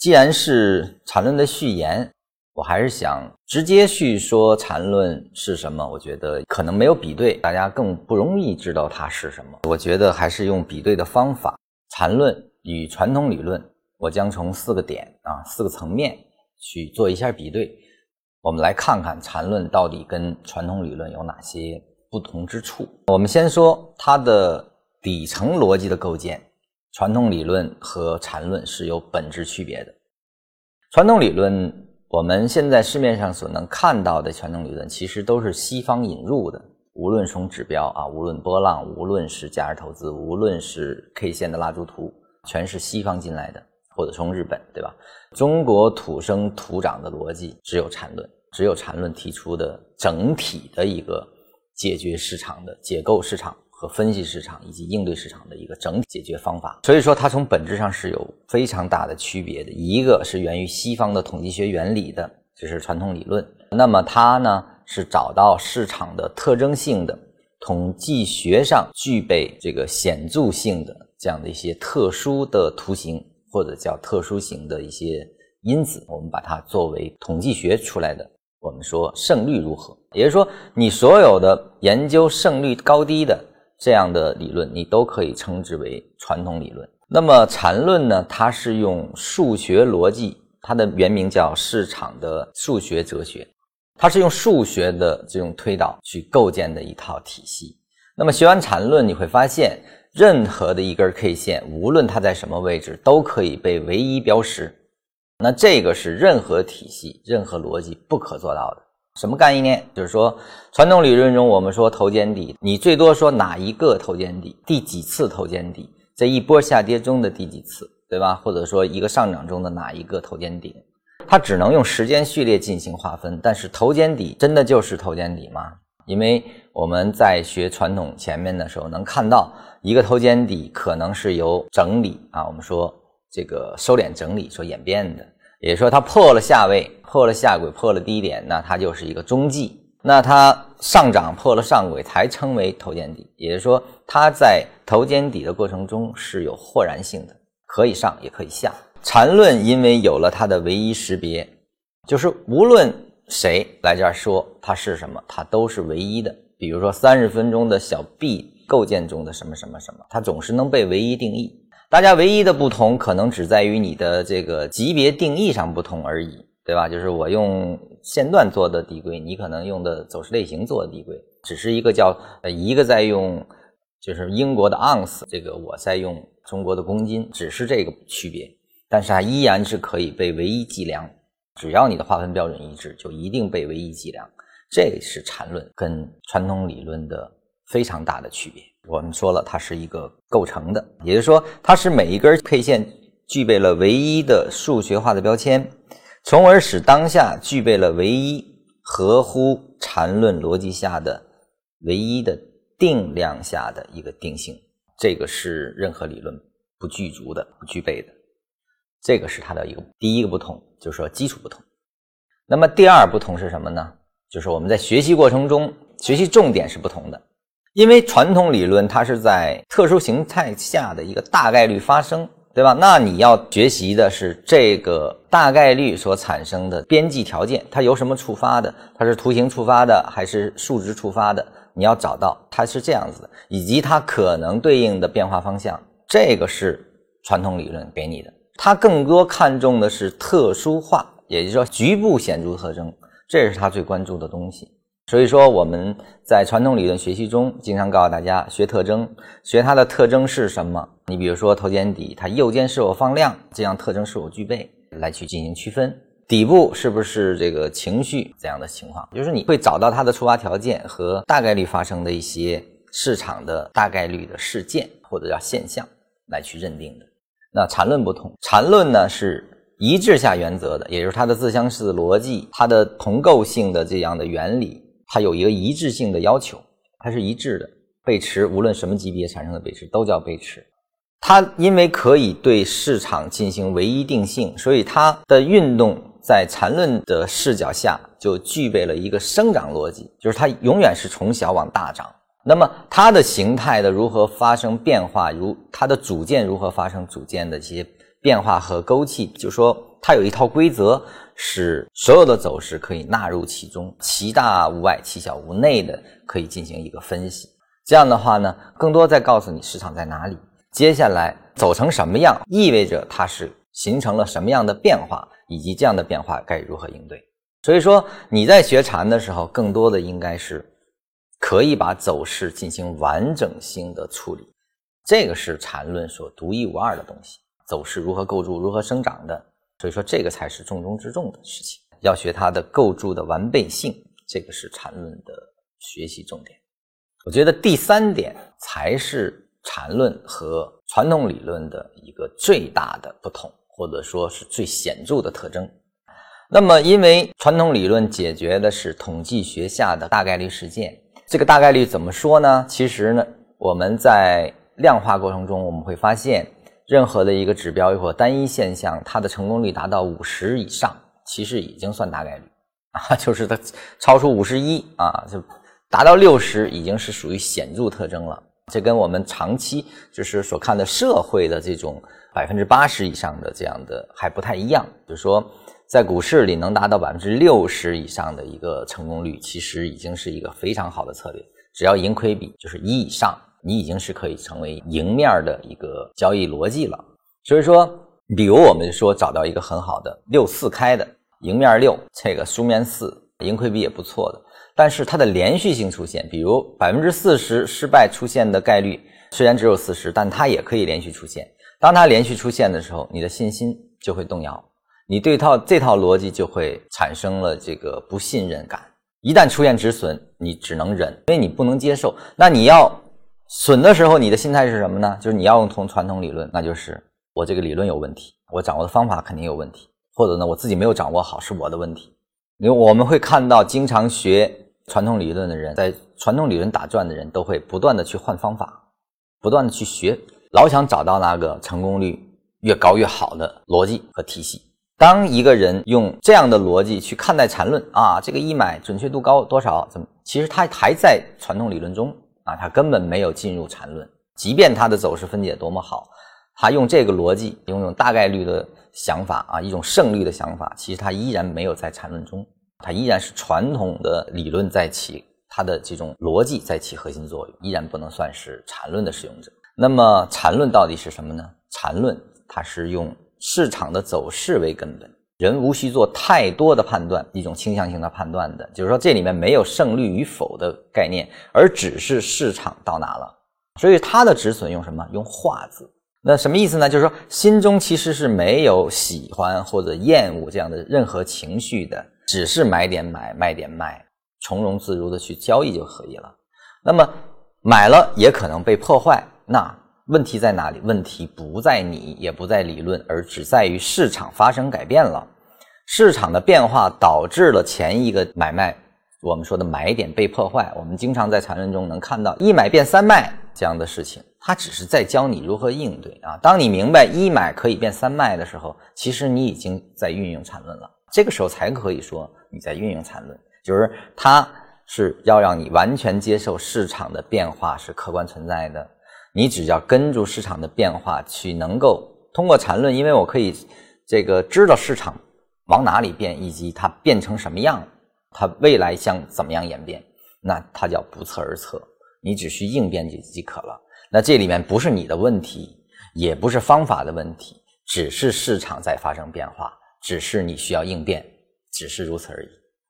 既然是缠论的序言，我还是想直接去说缠论是什么。我觉得可能没有比对，大家更不容易知道它是什么。我觉得还是用比对的方法，缠论与传统理论，我将从四个点啊，四个层面去做一下比对。我们来看看缠论到底跟传统理论有哪些不同之处。我们先说它的底层逻辑的构建。传统理论和禅论是有本质区别的。传统理论，我们现在市面上所能看到的传统理论，其实都是西方引入的。无论从指标啊，无论波浪，无论是价值投资，无论是 K 线的蜡烛图，全是西方进来的，或者从日本，对吧？中国土生土长的逻辑只有禅论，只有禅论提出的整体的一个解决市场的解构市场。和分析市场以及应对市场的一个整体解决方法，所以说它从本质上是有非常大的区别的。一个是源于西方的统计学原理的，就是传统理论。那么它呢是找到市场的特征性的统计学上具备这个显著性的这样的一些特殊的图形，或者叫特殊型的一些因子，我们把它作为统计学出来的。我们说胜率如何，也就是说你所有的研究胜率高低的。这样的理论，你都可以称之为传统理论。那么禅论呢？它是用数学逻辑，它的原名叫市场的数学哲学，它是用数学的这种推导去构建的一套体系。那么学完禅论，你会发现，任何的一根 K 线，无论它在什么位置，都可以被唯一标识。那这个是任何体系、任何逻辑不可做到的。什么概念？就是说，传统理论中，我们说头肩底，你最多说哪一个头肩底，第几次头肩底，这一波下跌中的第几次，对吧？或者说一个上涨中的哪一个头肩顶，它只能用时间序列进行划分。但是头肩底真的就是头肩底吗？因为我们在学传统前面的时候，能看到一个头肩底可能是由整理啊，我们说这个收敛整理所演变的。也说它破了下位，破了下轨，破了低点，那它就是一个中继。那它上涨破了上轨，才称为头肩底。也就是说，它在头肩底的过程中是有豁然性的，可以上也可以下。缠论因为有了它的唯一识别，就是无论谁来这儿说它是什么，它都是唯一的。比如说三十分钟的小 B 构建中的什么什么什么，它总是能被唯一定义。大家唯一的不同，可能只在于你的这个级别定义上不同而已，对吧？就是我用线段做的递归，你可能用的走势类型做的递归，只是一个叫呃一个在用，就是英国的盎司，这个我在用中国的公斤，只是这个区别，但是它依然是可以被唯一计量，只要你的划分标准一致，就一定被唯一计量。这是缠论跟传统理论的非常大的区别。我们说了，它是一个构成的，也就是说，它是每一根 K 线具备了唯一的数学化的标签，从而使当下具备了唯一合乎缠论逻辑下的唯一的定量下的一个定性。这个是任何理论不具足的、不具备的。这个是它的一个第一个不同，就是说基础不同。那么第二不同是什么呢？就是我们在学习过程中，学习重点是不同的。因为传统理论它是在特殊形态下的一个大概率发生，对吧？那你要学习的是这个大概率所产生的边际条件，它由什么触发的？它是图形触发的还是数值触发的？你要找到它是这样子的，以及它可能对应的变化方向，这个是传统理论给你的。它更多看重的是特殊化，也就是说局部显著特征，这是它最关注的东西。所以说，我们在传统理论学习中，经常告诉大家学特征，学它的特征是什么。你比如说头肩底，它右肩是否放量，这样特征是否具备，来去进行区分。底部是不是这个情绪这样的情况，就是你会找到它的触发条件和大概率发生的一些市场的大概率的事件或者叫现象来去认定的。那缠论不同，缠论呢是一致下原则的，也就是它的自相似逻辑，它的同构性的这样的原理。它有一个一致性的要求，它是一致的。背驰无论什么级别产生的背驰都叫背驰。它因为可以对市场进行唯一定性，所以它的运动在缠论的视角下就具备了一个生长逻辑，就是它永远是从小往大涨。那么它的形态的如何发生变化，如它的组件如何发生组件的这些变化和勾芡，就说它有一套规则，使所有的走势可以纳入其中，其大无外，其小无内的可以进行一个分析。这样的话呢，更多在告诉你市场在哪里，接下来走成什么样，意味着它是形成了什么样的变化，以及这样的变化该如何应对。所以说你在学禅的时候，更多的应该是可以把走势进行完整性的处理，这个是禅论所独一无二的东西。走势如何构筑、如何生长的，所以说这个才是重中之重的事情。要学它的构筑的完备性，这个是禅论的学习重点。我觉得第三点才是禅论和传统理论的一个最大的不同，或者说是最显著的特征。那么，因为传统理论解决的是统计学下的大概率事件，这个大概率怎么说呢？其实呢，我们在量化过程中，我们会发现。任何的一个指标或单一现象，它的成功率达到五十以上，其实已经算大概率 啊，就是它超出五十一啊，就达到六十，已经是属于显著特征了。这跟我们长期就是所看的社会的这种百分之八十以上的这样的还不太一样。就是说，在股市里能达到百分之六十以上的一个成功率，其实已经是一个非常好的策略。只要盈亏比就是一以上。你已经是可以成为赢面的一个交易逻辑了。所以说，比如我们说找到一个很好的六四开的赢面六，这个输面四，盈亏比也不错的。但是它的连续性出现，比如百分之四十失败出现的概率虽然只有四十，但它也可以连续出现。当它连续出现的时候，你的信心就会动摇，你对套这套逻辑就会产生了这个不信任感。一旦出现止损，你只能忍，因为你不能接受。那你要。损的时候，你的心态是什么呢？就是你要用从传统理论，那就是我这个理论有问题，我掌握的方法肯定有问题，或者呢我自己没有掌握好是我的问题。因为我们会看到，经常学传统理论的人，在传统理论打转的人都会不断的去换方法，不断的去学，老想找到那个成功率越高越好的逻辑和体系。当一个人用这样的逻辑去看待缠论啊，这个一买准确度高多少？怎么？其实他还在传统理论中。啊，他根本没有进入缠论，即便他的走势分解多么好，他用这个逻辑，用一种大概率的想法啊，一种胜率的想法，其实他依然没有在缠论中，他依然是传统的理论在起他的这种逻辑在起核心作用，依然不能算是缠论的使用者。那么缠论到底是什么呢？缠论它是用市场的走势为根本。人无需做太多的判断，一种倾向性的判断的，就是说这里面没有胜率与否的概念，而只是市场到哪了。所以它的止损用什么？用化字。那什么意思呢？就是说心中其实是没有喜欢或者厌恶这样的任何情绪的，只是买点买，卖点卖，从容自如的去交易就可以了。那么买了也可能被破坏，那。问题在哪里？问题不在你，也不在理论，而只在于市场发生改变了。市场的变化导致了前一个买卖，我们说的买点被破坏。我们经常在缠论中能看到一买变三卖这样的事情，它只是在教你如何应对啊。当你明白一买可以变三卖的时候，其实你已经在运用缠论了。这个时候才可以说你在运用缠论，就是它是要让你完全接受市场的变化是客观存在的。你只要跟住市场的变化去，能够通过缠论，因为我可以这个知道市场往哪里变，以及它变成什么样，它未来将怎么样演变，那它叫不测而测。你只需应变就即可了。那这里面不是你的问题，也不是方法的问题，只是市场在发生变化，只是你需要应变，只是如此而已。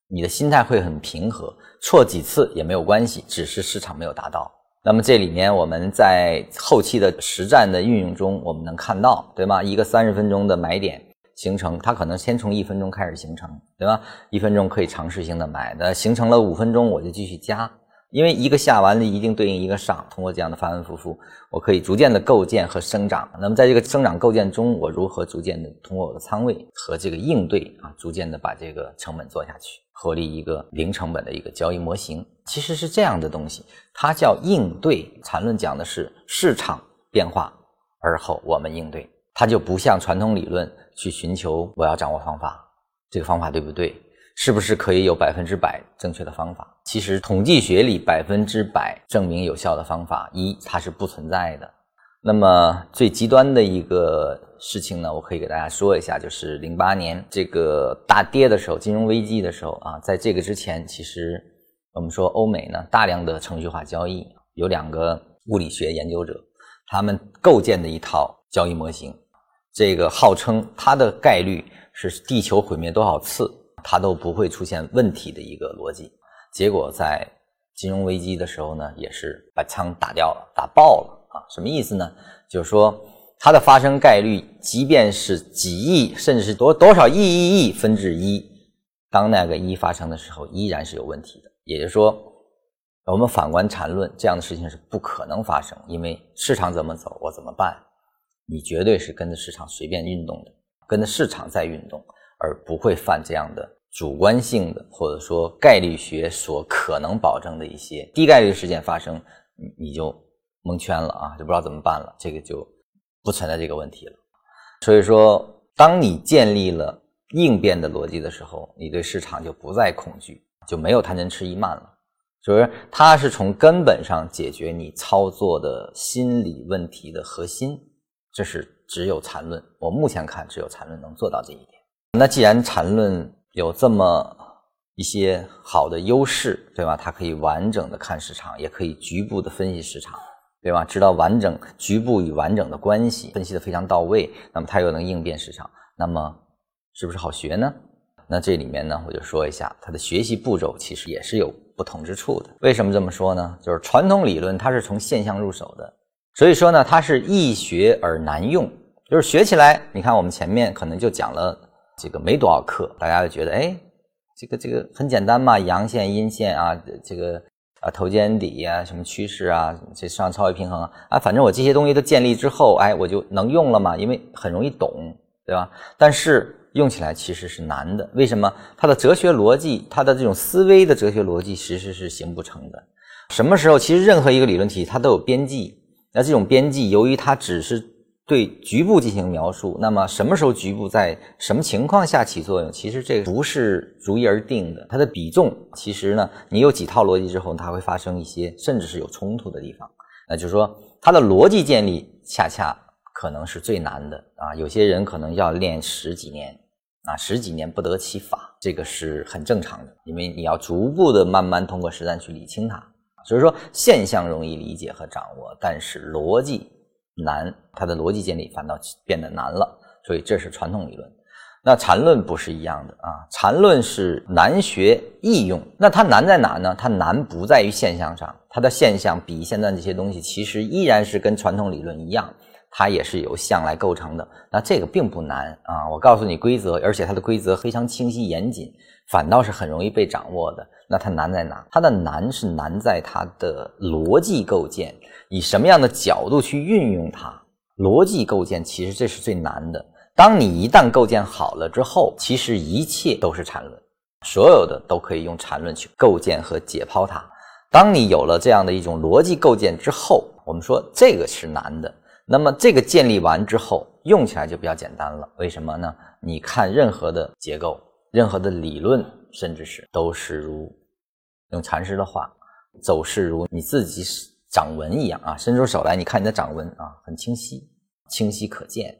你的心态会很平和，错几次也没有关系，只是市场没有达到。那么这里面我们在后期的实战的运用中，我们能看到，对吗？一个三十分钟的买点形成，它可能先从一分钟开始形成，对吧？一分钟可以尝试性的买的，形成了五分钟我就继续加。因为一个下完了一定对应一个上，通过这样的反反复复，我可以逐渐的构建和生长。那么在这个生长构建中，我如何逐渐的通过我的仓位和这个应对啊，逐渐的把这个成本做下去，获利一个零成本的一个交易模型，其实是这样的东西，它叫应对。缠论讲的是市场变化，而后我们应对，它就不像传统理论去寻求我要掌握方法，这个方法对不对？是不是可以有百分之百正确的方法？其实统计学里百分之百证明有效的方法，一它是不存在的。那么最极端的一个事情呢，我可以给大家说一下，就是零八年这个大跌的时候，金融危机的时候啊，在这个之前，其实我们说欧美呢大量的程序化交易，有两个物理学研究者，他们构建的一套交易模型，这个号称它的概率是地球毁灭多少次它都不会出现问题的一个逻辑，结果在金融危机的时候呢，也是把枪打掉了，打爆了。啊，什么意思呢？就是说它的发生概率，即便是几亿，甚至是多多少亿亿亿分之一，当那个一发生的时候，依然是有问题的。也就是说，我们反观缠论，这样的事情是不可能发生，因为市场怎么走，我怎么办？你绝对是跟着市场随便运动的，跟着市场在运动，而不会犯这样的主观性的，或者说概率学所可能保证的一些低概率事件发生，你你就。蒙圈了啊，就不知道怎么办了，这个就不存在这个问题了。所以说，当你建立了应变的逻辑的时候，你对市场就不再恐惧，就没有贪嗔痴疑慢了。所以，它是从根本上解决你操作的心理问题的核心。这是只有缠论，我目前看只有缠论能做到这一点。那既然缠论有这么一些好的优势，对吧？它可以完整的看市场，也可以局部的分析市场。对吧？知道完整局部与完整的关系，分析的非常到位。那么它又能应变市场，那么是不是好学呢？那这里面呢，我就说一下它的学习步骤，其实也是有不同之处的。为什么这么说呢？就是传统理论它是从现象入手的，所以说呢，它是易学而难用。就是学起来，你看我们前面可能就讲了这个没多少课，大家就觉得哎，这个这个很简单嘛，阳线阴线啊，这个。啊，头肩底呀，什么趋势啊，这上超微平衡啊，啊，反正我这些东西都建立之后，哎，我就能用了嘛，因为很容易懂，对吧？但是用起来其实是难的，为什么？它的哲学逻辑，它的这种思维的哲学逻辑，其实是行不成的。什么时候？其实任何一个理论体系它都有边际，那这种边际，由于它只是。对局部进行描述，那么什么时候局部在什么情况下起作用？其实这个不是逐一而定的，它的比重其实呢，你有几套逻辑之后，它会发生一些甚至是有冲突的地方。那就是说，它的逻辑建立恰恰可能是最难的啊！有些人可能要练十几年啊，十几年不得其法，这个是很正常的，因为你要逐步的慢慢通过实战去理清它。所以说，现象容易理解和掌握，但是逻辑。难，它的逻辑建立反倒变得难了，所以这是传统理论。那缠论不是一样的啊，缠论是难学易用。那它难在哪呢？它难不在于现象上，它的现象比现在这些东西其实依然是跟传统理论一样，它也是由象来构成的。那这个并不难啊，我告诉你规则，而且它的规则非常清晰严谨，反倒是很容易被掌握的。那它难在哪？它的难是难在它的逻辑构建。以什么样的角度去运用它？逻辑构建其实这是最难的。当你一旦构建好了之后，其实一切都是缠论，所有的都可以用缠论去构建和解剖它。当你有了这样的一种逻辑构建之后，我们说这个是难的。那么这个建立完之后，用起来就比较简单了。为什么呢？你看任何的结构、任何的理论，甚至是都是如用禅师的话，走势如你自己。掌纹一样啊，伸出手来，你看你的掌纹啊，很清晰，清晰可见。